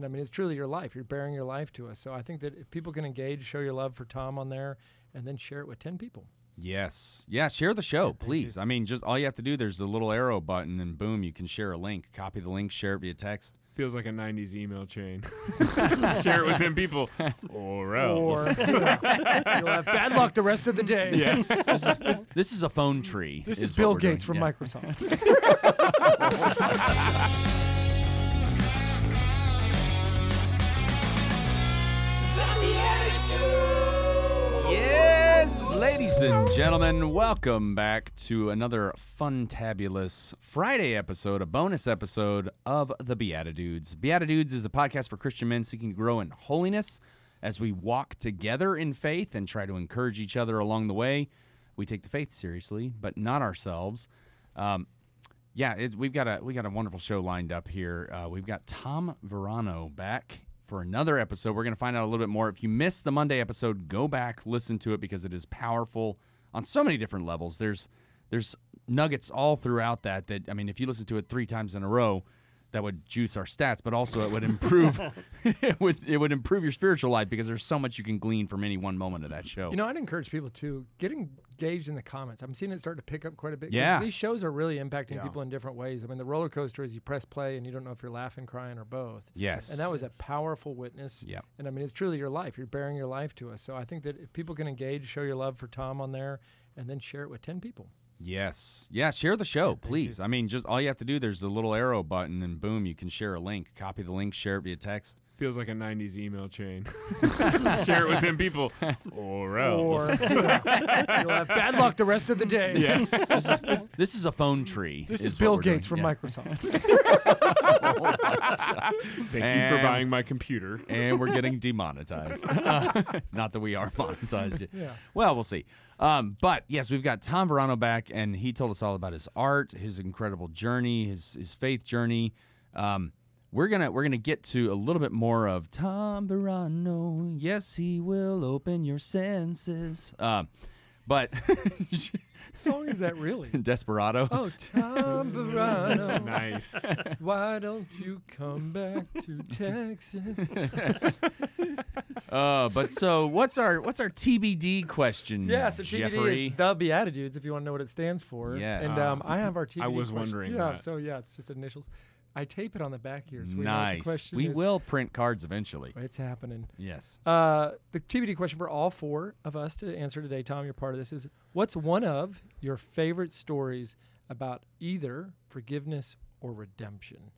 And I mean, it's truly your life. You're bearing your life to us. So I think that if people can engage, show your love for Tom on there, and then share it with 10 people. Yes. Yeah, share the show, please. I mean, just all you have to do, there's the little arrow button, and boom, you can share a link. Copy the link, share it via text. Feels like a 90s email chain. Share it with 10 people. Or else. Or you know, you'll have bad luck the rest of the day. yeah. This is a phone tree. This is, what Bill we're doing. Gates from Yeah. Microsoft. Ladies and gentlemen, welcome back to another fun-tabulous Friday episode, a bonus episode of the BeatiDudes. BeatiDudes is a podcast for Christian men seeking to grow in holiness as we walk together in faith and try to encourage each other along the way. We take the faith seriously, but not ourselves. Um, yeah, it, we've got a we got a wonderful show lined up here. Uh, we've got Tom Varano back for another episode. We're going to find out a little bit more. If you missed the Monday episode, go back listen to it because it is powerful on so many different levels. There's there's nuggets all throughout that. That I mean, if you listen to it three times in a row, that would juice our stats, but also it would improve it would it would improve your spiritual life because there's so much you can glean from any one moment of that show. You know, I'd encourage people to get engaged in the comments. I'm seeing it start to pick up quite a bit. Yeah. These shows are really impacting Yeah. people in different ways. I mean, the roller coaster is you press play and you don't know if you're laughing, crying, or both. yes, And that was a powerful witness. Yep. And I mean, it's truly your life. You're bearing your life to us. So I think that if people can engage, show your love for Tom on there, and then share it with 10 people. Yes. Yeah, share the show, please. I mean, just all you have to do, there's the little arrow button, and boom, you can share a link. Copy the link, share it via text. Feels like a 90s email chain. Share it with 10 people. Or else. Or you know, you'll have bad luck the rest of the day. yeah. This is a phone tree. This is is Bill we're doing. Gates from Yeah. Microsoft. Thank you for buying my computer. And we're getting demonetized. Not that we are monetized yet. Yeah. Well, we'll see. Um, but yes, we've got Tom Varano back, and he told us all about his art, his incredible journey, his his faith journey. Um, we're gonna we're gonna get to a little bit more of Tom Varano. Yes, he will open your senses. Um, but song is that really? Desperado. Oh, Tom Varano, Nice. why don't you come back to Texas? Uh, but so what's our what's our TBD question? Yeah, so TBD Jeffrey? is the BeatiDudes, if you want to know what it stands for. Yes. And um, I have our TBD. I was question. wondering Yeah, that. so yeah, it's just initials. I tape it on the back here, so we nice. question We is. will print cards eventually. It's happening. Yes. Uh, the TBD question for all four of us to answer today, Tom, you're part of this, is what's one of your favorite stories about either forgiveness or redemption?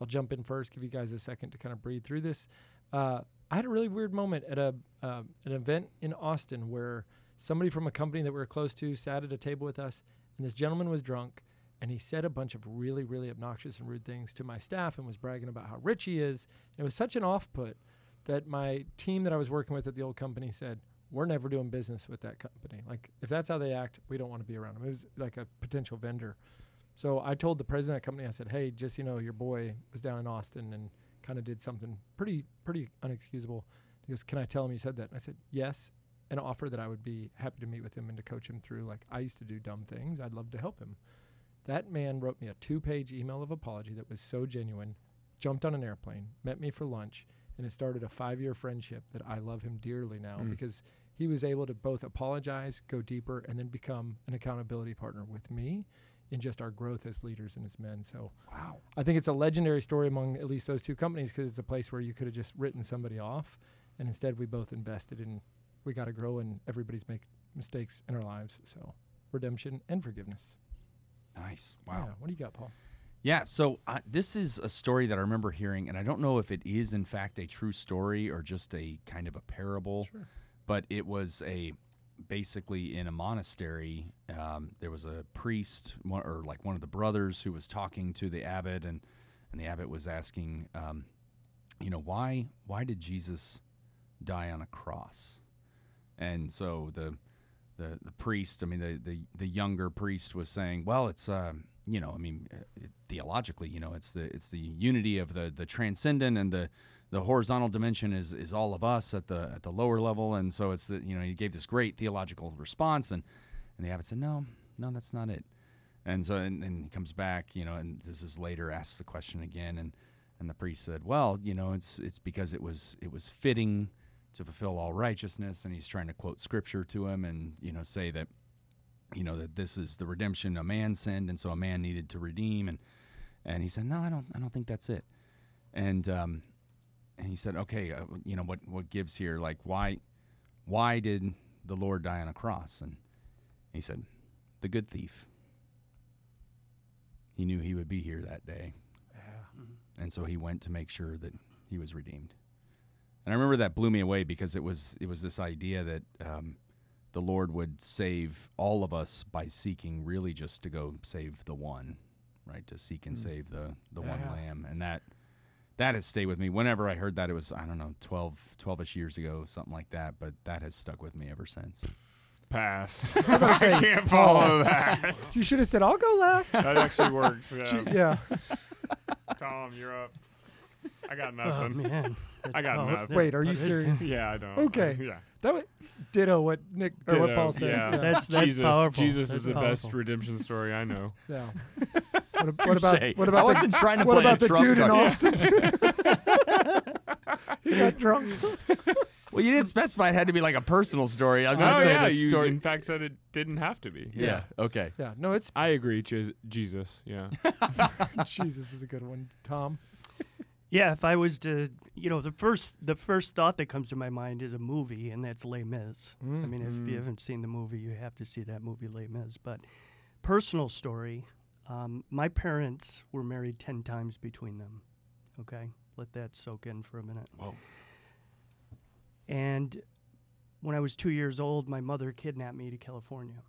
I'll jump in first, give you guys a second to kind of breathe through this. Uh, I had a really weird moment at a uh, an event in Austin where somebody from a company that we were close to sat at a table with us, and this gentleman was drunk, and he said a bunch of really, really obnoxious and rude things to my staff and was bragging about how rich he is. It was such an off put that my team that I was working with at the old company said, "We're never doing business with that company. Like if that's how they act, we don't want to be around them." It was like a potential vendor. So I told the president of the company, I said, "Hey, just you know, your boy was down in Austin and kind of did something pretty pretty unexcusable." He goes, "Can I tell him you said that?" And I said, "Yes." And offer that I would be happy to meet with him and to coach him through. Like I used to do dumb things. I'd love to help him. That man wrote me a two-page email of apology that was so genuine. Jumped on an airplane, met me for lunch, and it started a five-year friendship that I love him dearly now Mm. because he was able to both apologize, go deeper, and then become an accountability partner with me in just our growth as leaders and as men. So Wow. I think it's a legendary story among at least those two companies because it's a place where you could have just written somebody off, and instead we both invested in. We got to grow, and everybody's make mistakes in our lives. So redemption and forgiveness. Nice. Wow. Yeah, what do you got, Paul? Yeah, so uh, this is a story that I remember hearing, and I don't know if it is in fact a true story or just a kind of a parable. Sure. But it was a basically in a monastery. Um, there was a priest, one, or like one of the brothers, who was talking to the abbot, and and the abbot was asking, um, you know, why why did Jesus die on a cross? And so the the, the priest, I mean, the, the, the younger priest was saying, well, it's, uh, you know, I mean, uh, it, theologically, you know, it's the it's the unity of the the transcendent and the the horizontal dimension is is all of us at the at the lower level, and so it's the you know he gave this great theological response, and and the abbot said, no, no, that's not it, and so and, and he comes back, you know, and this is later asks the question again, and And the priest said, "Well, you know, it's it's because it was it was fitting to fulfill all righteousness." And he's trying to quote scripture to him, and you know, say that, you know, that this is the redemption a man sinned, and so a man needed to redeem. And and he said, "No, I don't. I don't think that's it." And um, and he said, "Okay, uh, you know what what gives here? Like why why did the Lord die on a cross?" And he said, "The good thief." He knew he would be here that day, and so he went to make sure that he was redeemed. And I remember that blew me away because it was it was this idea that um, the Lord would save all of us by seeking really just to go save the one, right? To seek and Mm. save the the one lamb, and that that has stayed with me. Whenever I heard that, it was I don't know 12 12ish years ago, something like that. But that has stuck with me ever since. Pass. was gonna I say, can't Paul. follow that. You should have said, "I'll go last." That actually works. Yeah. Yeah. Tom, you're up. I got nothing. Oh nothing. man, I got oh, nothing. Wait, are you serious? yeah, I don't. Okay. Yeah. That was ditto what Nick or what Paul said. Yeah. That's- that's Jesus. powerful. Jesus That's is the best redemption story I know. Yeah. What, ab- what about what I about the, wasn't trying to what play about a the Trump dude in. Austin? he got drunk. Well, you didn't specify it had to be like a personal story. I'm Oh just saying yeah, a you story. in fact said it didn't have to be. yeah. Okay. Yeah. No, it's I agree. Jesus. Yeah. Jesus is a good one. Tom. Yeah, if I was to, you know, the first the first thought that comes to my mind is a movie, and that's Les Mis. I Mm. mean, if you haven't seen the movie, you have to see that movie, Les Mis. But personal story, um, my parents were married ten times between them. Okay, let that soak in for a minute. Whoa. And when I was two years old, my mother kidnapped me to California.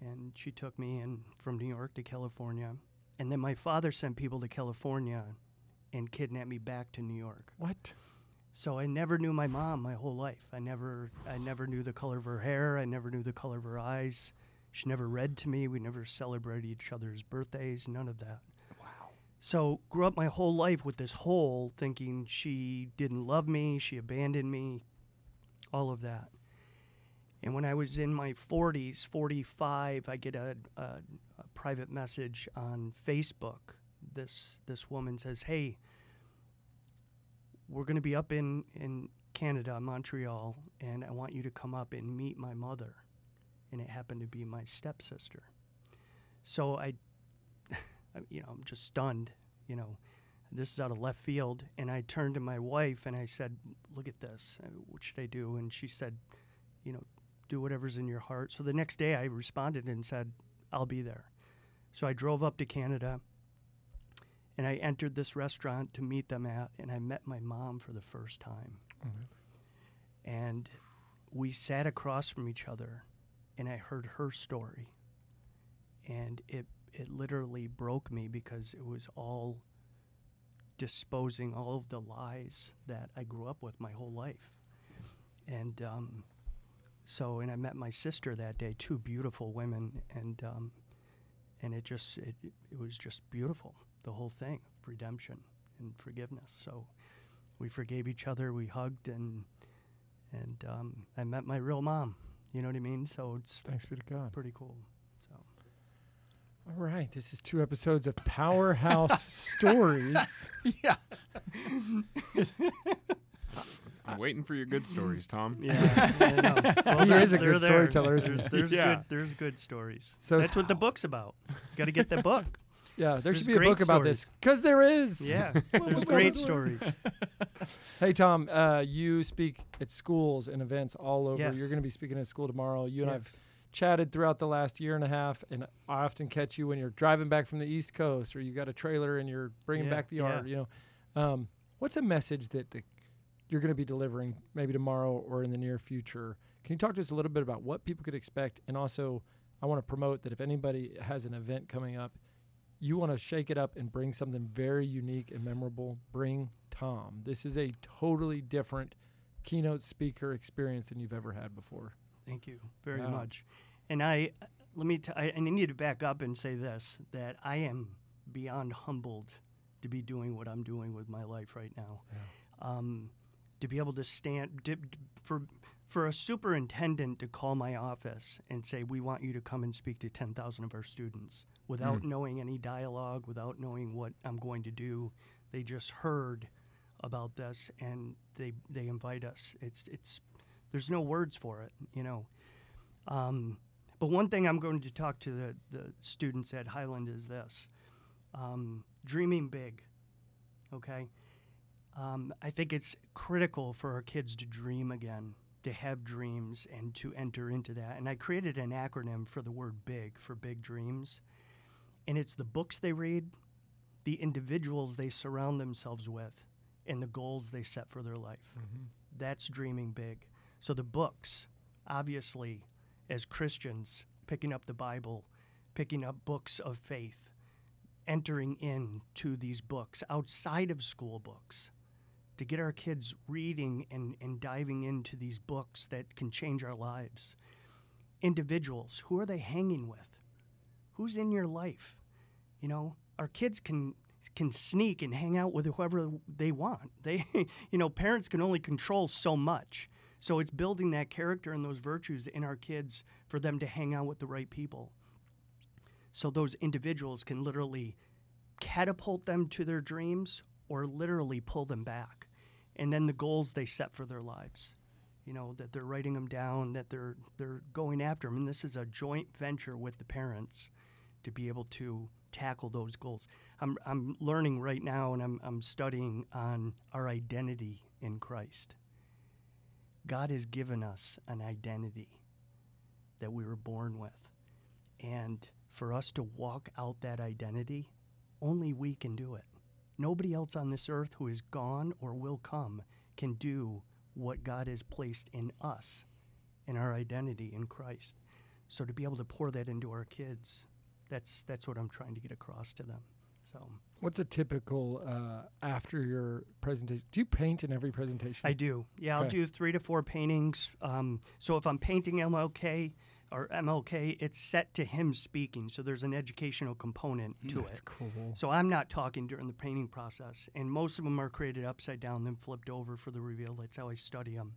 And she took me in from New York to California. And then my father sent people to California and kidnapped me back to New York. What? So I never knew my mom my whole life. I never I never knew the color of her hair. I never knew the color of her eyes. She never read to me. We never celebrated each other's birthdays, none of that. Wow. So grew up my whole life with this hole thinking she didn't love me, she abandoned me, all of that. And when I was in my 40s, 45, I get a, a, a private message on Facebook. This this woman says, "Hey, we're going to be up in in Canada, Montreal, and I want you to come up and meet my mother." And it happened to be my stepsister. So I you know, I'm just stunned. You know, this is out of left field. And I turned to my wife and I said, "Look at this. Uh, What should I do?" And she said, "You know, do whatever's in your heart." So the next day, I responded and said, "I'll be there." So I drove up to Canada, and I entered this restaurant to meet them at, and I met my mom for the first time. And we sat across from each other, and I heard her story, and it it literally broke me because it was all disposing all of the lies that I grew up with my whole life. And um, so, and I met my sister that day, two beautiful women, and um, and it just it, it was just beautiful, the whole thing, of redemption and forgiveness. So we forgave each other, we hugged, and and um, I met my real mom. You know what I mean? So it's Thanks be to God. pretty cool. So. All right. This is two episodes of Powerhouse Stories. yeah. I'm waiting for your good stories, Tom. Yeah, I know. Well, He is a good there. storyteller, isn't There's, there's Yeah. good. There's good stories. So that's what the book's about. Got to get the book. Yeah, there There's should be a great book about this because there is. Yeah, there's great stories. Hey Tom, uh, you speak at schools and events all over. Yes. You're going to be speaking at school tomorrow. You and Yes. I've chatted throughout the last year and a half, and I often catch you when you're driving back from the East Coast, or you got a trailer and you're bringing Yeah, back the yeah. art. You know, um, what's a message that the, you're going to be delivering maybe tomorrow or in the near future? Can you talk to us a little bit about what people could expect, and also I want to promote that if anybody has an event coming up, you want to shake it up and bring something very unique and memorable, bring Tom. This is a totally different keynote speaker experience than you've ever had before. Thank you very Wow. much. And I let me. And I need to back up and say this: that I am beyond humbled to be doing what I'm doing with my life right now. Um, to be able to stand to, for for a superintendent to call my office and say, "We want you to come and speak to 10,000 of our students," without knowing any dialogue, without knowing what I'm going to do, They just heard about this and they they invite us. It's it's there's no words for it, you know. Um, but one thing I'm going to talk to the, the students at Highland is this um, dreaming big, okay? Um, I think it's critical for our kids to dream again, to have dreams and to enter into that. And I created an acronym for the word big, for big dreams. And it's the books they read, the individuals they surround themselves with, and the goals they set for their life. Mm-hmm. That's dreaming big. So the books, obviously, as Christians, picking up the Bible, picking up books of faith, entering into these books outside of school books to get our kids reading and, and diving into these books that can change our lives. Individuals, who are they hanging with? Who's in your life? You know, our kids can can sneak and hang out with whoever they want. They you know, parents can only control so much. So it's building that character and those virtues in our kids for them to hang out with the right people. So those individuals can literally catapult them to their dreams or literally pull them back. And then the goals they set for their lives. You know, that they're writing them down, that they're they're going after them. And this is a joint venture with the parents to be able to tackle those goals. I'm I'm learning right now and I'm I'm studying on our identity in Christ. God has given us an identity that we were born with. And for us to walk out that identity, only we can do it. Nobody else on this earth who is gone or will come can do what God has placed in us, in our identity in Christ. So to be able to pour that into our kids, that's that's what I'm trying to get across to them. So What's a typical uh, after your presentation? Do you paint in every presentation? I do. Yeah, I'll do three to four paintings. Um, so if I'm painting MLK or MLK, it's set to him speaking. So there's an educational component to That's it. That's cool. So I'm not talking during the painting process, and most of them are created upside down, then flipped over for the reveal. That's how I study them.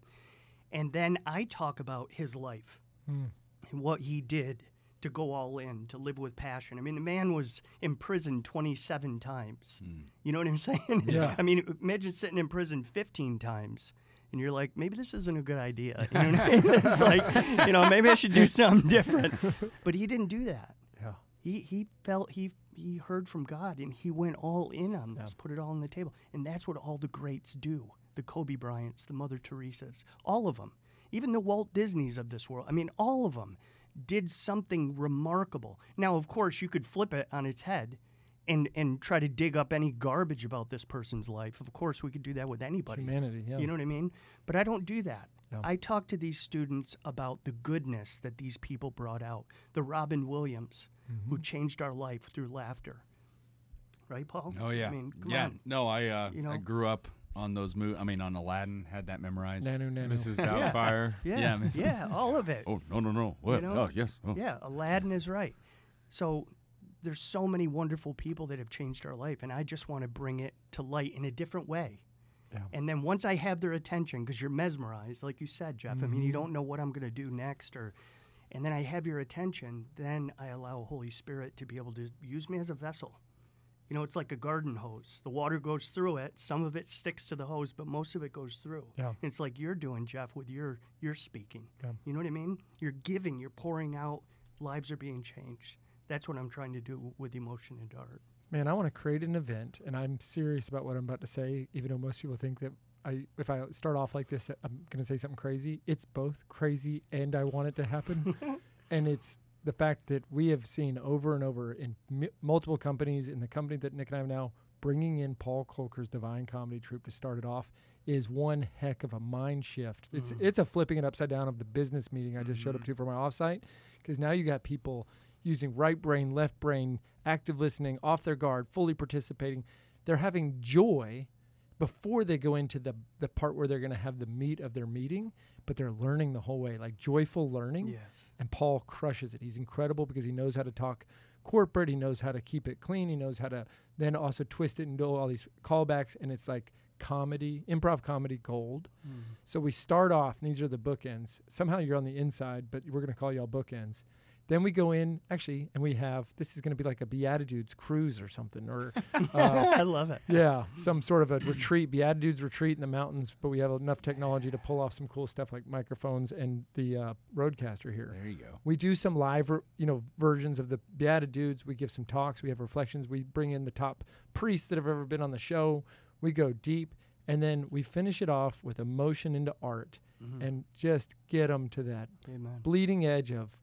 And then I talk about his life Hmm. and what he did to go all in, to live with passion. I mean, the man was imprisoned 27 times. Hmm. You know what I'm saying? Yeah. I mean, imagine sitting in prison 15 times. And you're like, maybe this isn't a good idea. You know what I mean? It's like, you know, maybe I should do something different. But he didn't do that Yeah. he he felt he he heard from God and he went all in on this, put it all on the table, and that's what all the greats do. The Kobe Bryants, the Mother Teresa's, all of them, even the Walt Disneys of this world. I mean, all of them did something remarkable. Now, of course, you could flip it on its head. And, and try to dig up any garbage about this person's life. Of course, we could do that with anybody. Humanity. Yeah. You know what I mean? But I don't do that. Yeah. I talk to these students about the goodness that these people brought out. The Robin Williams, who Mm-hmm. changed our life through laughter. Right, Paul? Oh yeah, I mean, come yeah. on. No, I uh, You know? I grew up on those movies. I mean, on Aladdin, had that memorized. Nanu, nanu. Mrs. Doubtfire. Yeah, Yeah, Miss- yeah, all of it. Oh no no no! What? know? Oh yes. Oh. Yeah, Aladdin is right. So there's so many wonderful people that have changed our life, and I just want to bring it to light in a different way. Yeah. And then once I have their attention, because you're mesmerized, like you said, Jeff. I mean, you mm-hmm. don't know what I'm going to do next, or, and then I have your attention. Then I allow Holy Spirit to be able to use me as a vessel. You know, it's like a garden hose. The water goes through it. Some of it sticks to the hose, but most of it goes through. Yeah. It's like you're doing, Jeff, with your your speaking. Yeah. You know what I mean? You're giving. You're pouring out. Lives are being changed. That's what I'm trying to do with emotion and art. Man, I want to create an event, and I'm serious about what I'm about to say, even though most people think that I, if I start off like this, I'm going to say something crazy. It's both crazy and I want it to happen. and it's the fact that we have seen over and over in m- multiple companies, in the company that Nick and I have now, bringing in Paul Kolker's Divine Comedy Troupe to start it off is one heck of a mind shift. It's mm. it's a flipping it upside down of the business meeting I just showed up mm-hmm. to for my offsite because now you got people using right brain, left brain, active listening, off their guard, fully participating. They're having joy before they go into the the part where they're going to have the meat of their meeting, but they're learning the whole way, like joyful learning. Yes. And Paul crushes it. He's incredible because he knows how to talk corporate. He knows how to keep it clean. He knows how to then also twist it and do all these callbacks. And it's like comedy, improv comedy gold. Mm-hmm. So we start off, and these are the bookends. Somehow you're on the inside, but we're going to call y'all bookends. Then we go in actually, and we have this is going to be like a BeatiDudes cruise or something, or uh, I love it. yeah, some sort of a retreat, BeatiDudes retreat in the mountains. But we have enough technology to pull off some cool stuff like microphones and the uh, RODECaster here. There you go. We do some live, ver- you know, versions of the BeatiDudes. We give some talks. We have reflections. We bring in the top priests that have ever been on the show. We go deep, and then we finish it off with emotion into art, Mhm. and just get them to that Amen. bleeding edge of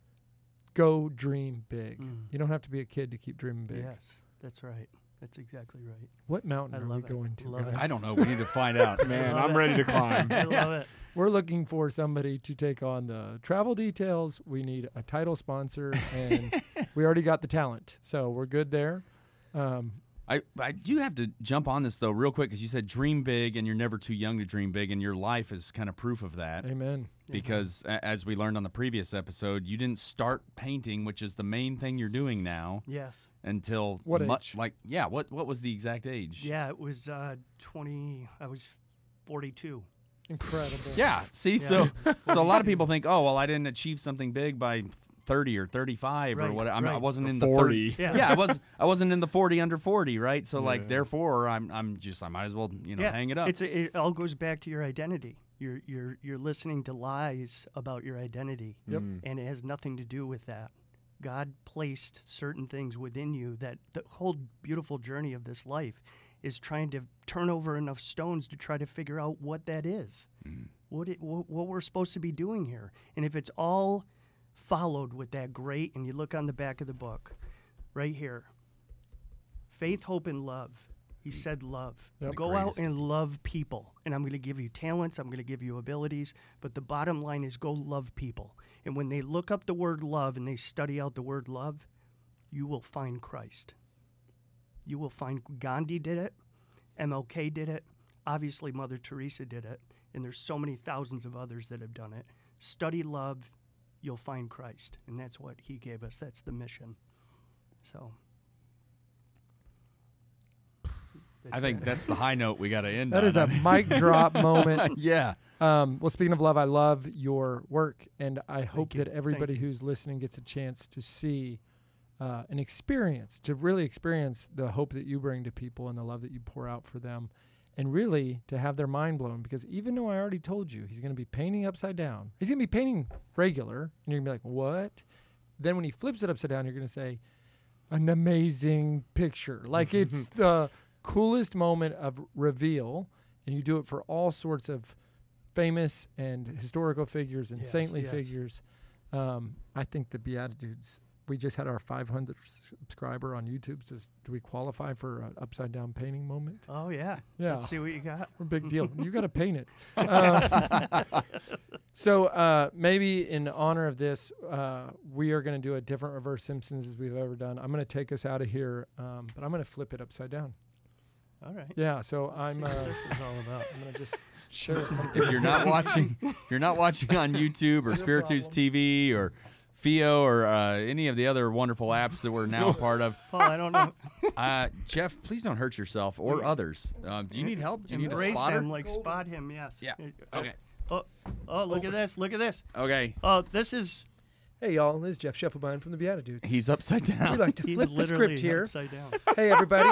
go dream big. Mm. You don't have to be a kid to keep dreaming big. Yes, that's right. That's exactly right. What mountain I are we it. going to? Guys? I don't know. We need to find out. Man, I'm it. ready to climb. I love it. We're looking for somebody to take on the travel details. We need a title sponsor, and we already got the talent, so we're good there. Um, I, I do have to jump on this though real quick because you said dream big and you're never too young to dream big and your life is kind of proof of that amen. because a- as we learned on the previous episode you didn't start painting which is the main thing you're doing now Yes. until What mu- age? like yeah what what was the exact age Yeah, it was uh, 20. I was 42. Incredible. yeah see Yeah. so so a lot of people think oh well I didn't achieve something big by 30 or 35 or Right, what I'm, I wasn't Or in the 40. 30 Yeah. yeah I was I wasn't in the 40 under 40 right so like therefore I'm I'm just I might as well you know yeah, hang it up It's a, it all goes back to your identity. You're you're you're listening to lies about your identity, Yep. Mm. and it has nothing to do with that. God placed certain things within you that the whole beautiful journey of this life is trying to turn over enough stones to try to figure out what that is, Mm. what it what, what we're supposed to be doing here, and if it's all followed with that great, and you look on the back of the book, right here, faith, hope, and love. He mm. said love. Yep. Go out and love people. And I'm going to give you talents, I'm going to give you abilities, but the bottom line is go love people. And when they look up the word love and they study out the word love, you will find Christ. You will find Gandhi did it, MLK did it, obviously Mother Teresa did it, and there's so many thousands of others that have done it. Study love, you'll find Christ. And that's what he gave us. That's the mission. So I think it. that's the high note we got to end That on. is I a mean- mic drop moment. yeah. Um, well, speaking of love, I love your work, and I hope that everybody Thank you. who's listening gets a chance to see uh, an experience, to really experience the hope that you bring to people and the love that you pour out for them, and really to have their mind blown. Because even though I already told you he's going to be painting upside down, he's going to be painting regular, and you're going to be like, "What?" Then when he flips it upside down, you're going to say, "An amazing picture!" Like it's the coolest moment of reveal, and you do it for all sorts of famous and historical figures and Yes, saintly yes. figures. Um, I think the BeatiDudes. We just had our 500 subscriber on YouTube. Does do we qualify for an upside down painting moment? Oh yeah. Yeah, Let's see what you got. big deal. you got to paint it. Uh, so uh, maybe in honor of this, uh, we are going to do a different reverse Simpsons as we've ever done. I'm going to take us out of here, um, but I'm going to flip it upside down. All right. Yeah. So Let's I'm. Uh, this is all about. I'm going to just share something. If you're not watching, if you're not watching on YouTube or No Spiritudes. TV or Fio or uh, any of the other wonderful apps that we're now a part of, Paul, I don't know. uh, Jeff, please don't hurt yourself or others. Um, do you need help? Do you need a Embrace spotter? him, like spot him. Yes. Yeah. Uh, Okay. Oh, oh, look at this! Look at this! Okay. Oh, this is Hey, y'all. This is Jeff Schiefelbein from the BeatiDudes. He's upside down. we like to flip the script here. upside down. hey, everybody.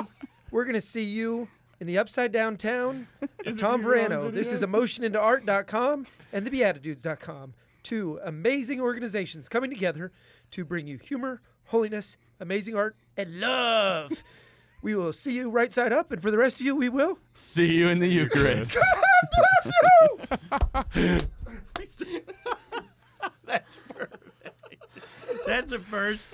We're going to see you in the upside down town. Is it Tom even Varano. This is emotionintoart.com and thebeatidudes.com. Two amazing organizations coming together to bring you humor, holiness, amazing art, and love. we will see you right side up, and for the rest of you, we will. See you in the Eucharist. God bless you. That's perfect. That's a first.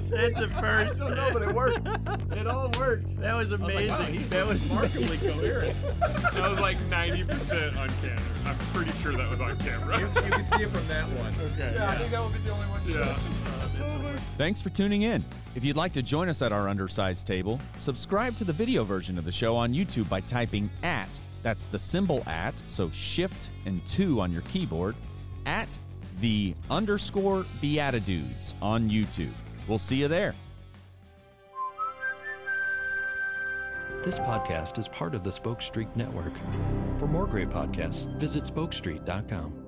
That's a first. it worked. It all worked. That was amazing. that was Remarkably coherent. That was like 90% on camera. I'm pretty sure that was on camera. you can see it from that one. okay. I think that will be the only one. Yeah. Thanks for tuning in. If you'd like to join us at our undersized table, subscribe to the video version of the show on YouTube by typing at, that's the symbol at, so shift and two on your keyboard, at the underscore BeatiDudes on YouTube. We'll see you there. This podcast is part of the Spoke Street Network. For more great podcasts, visit spokestreet.com.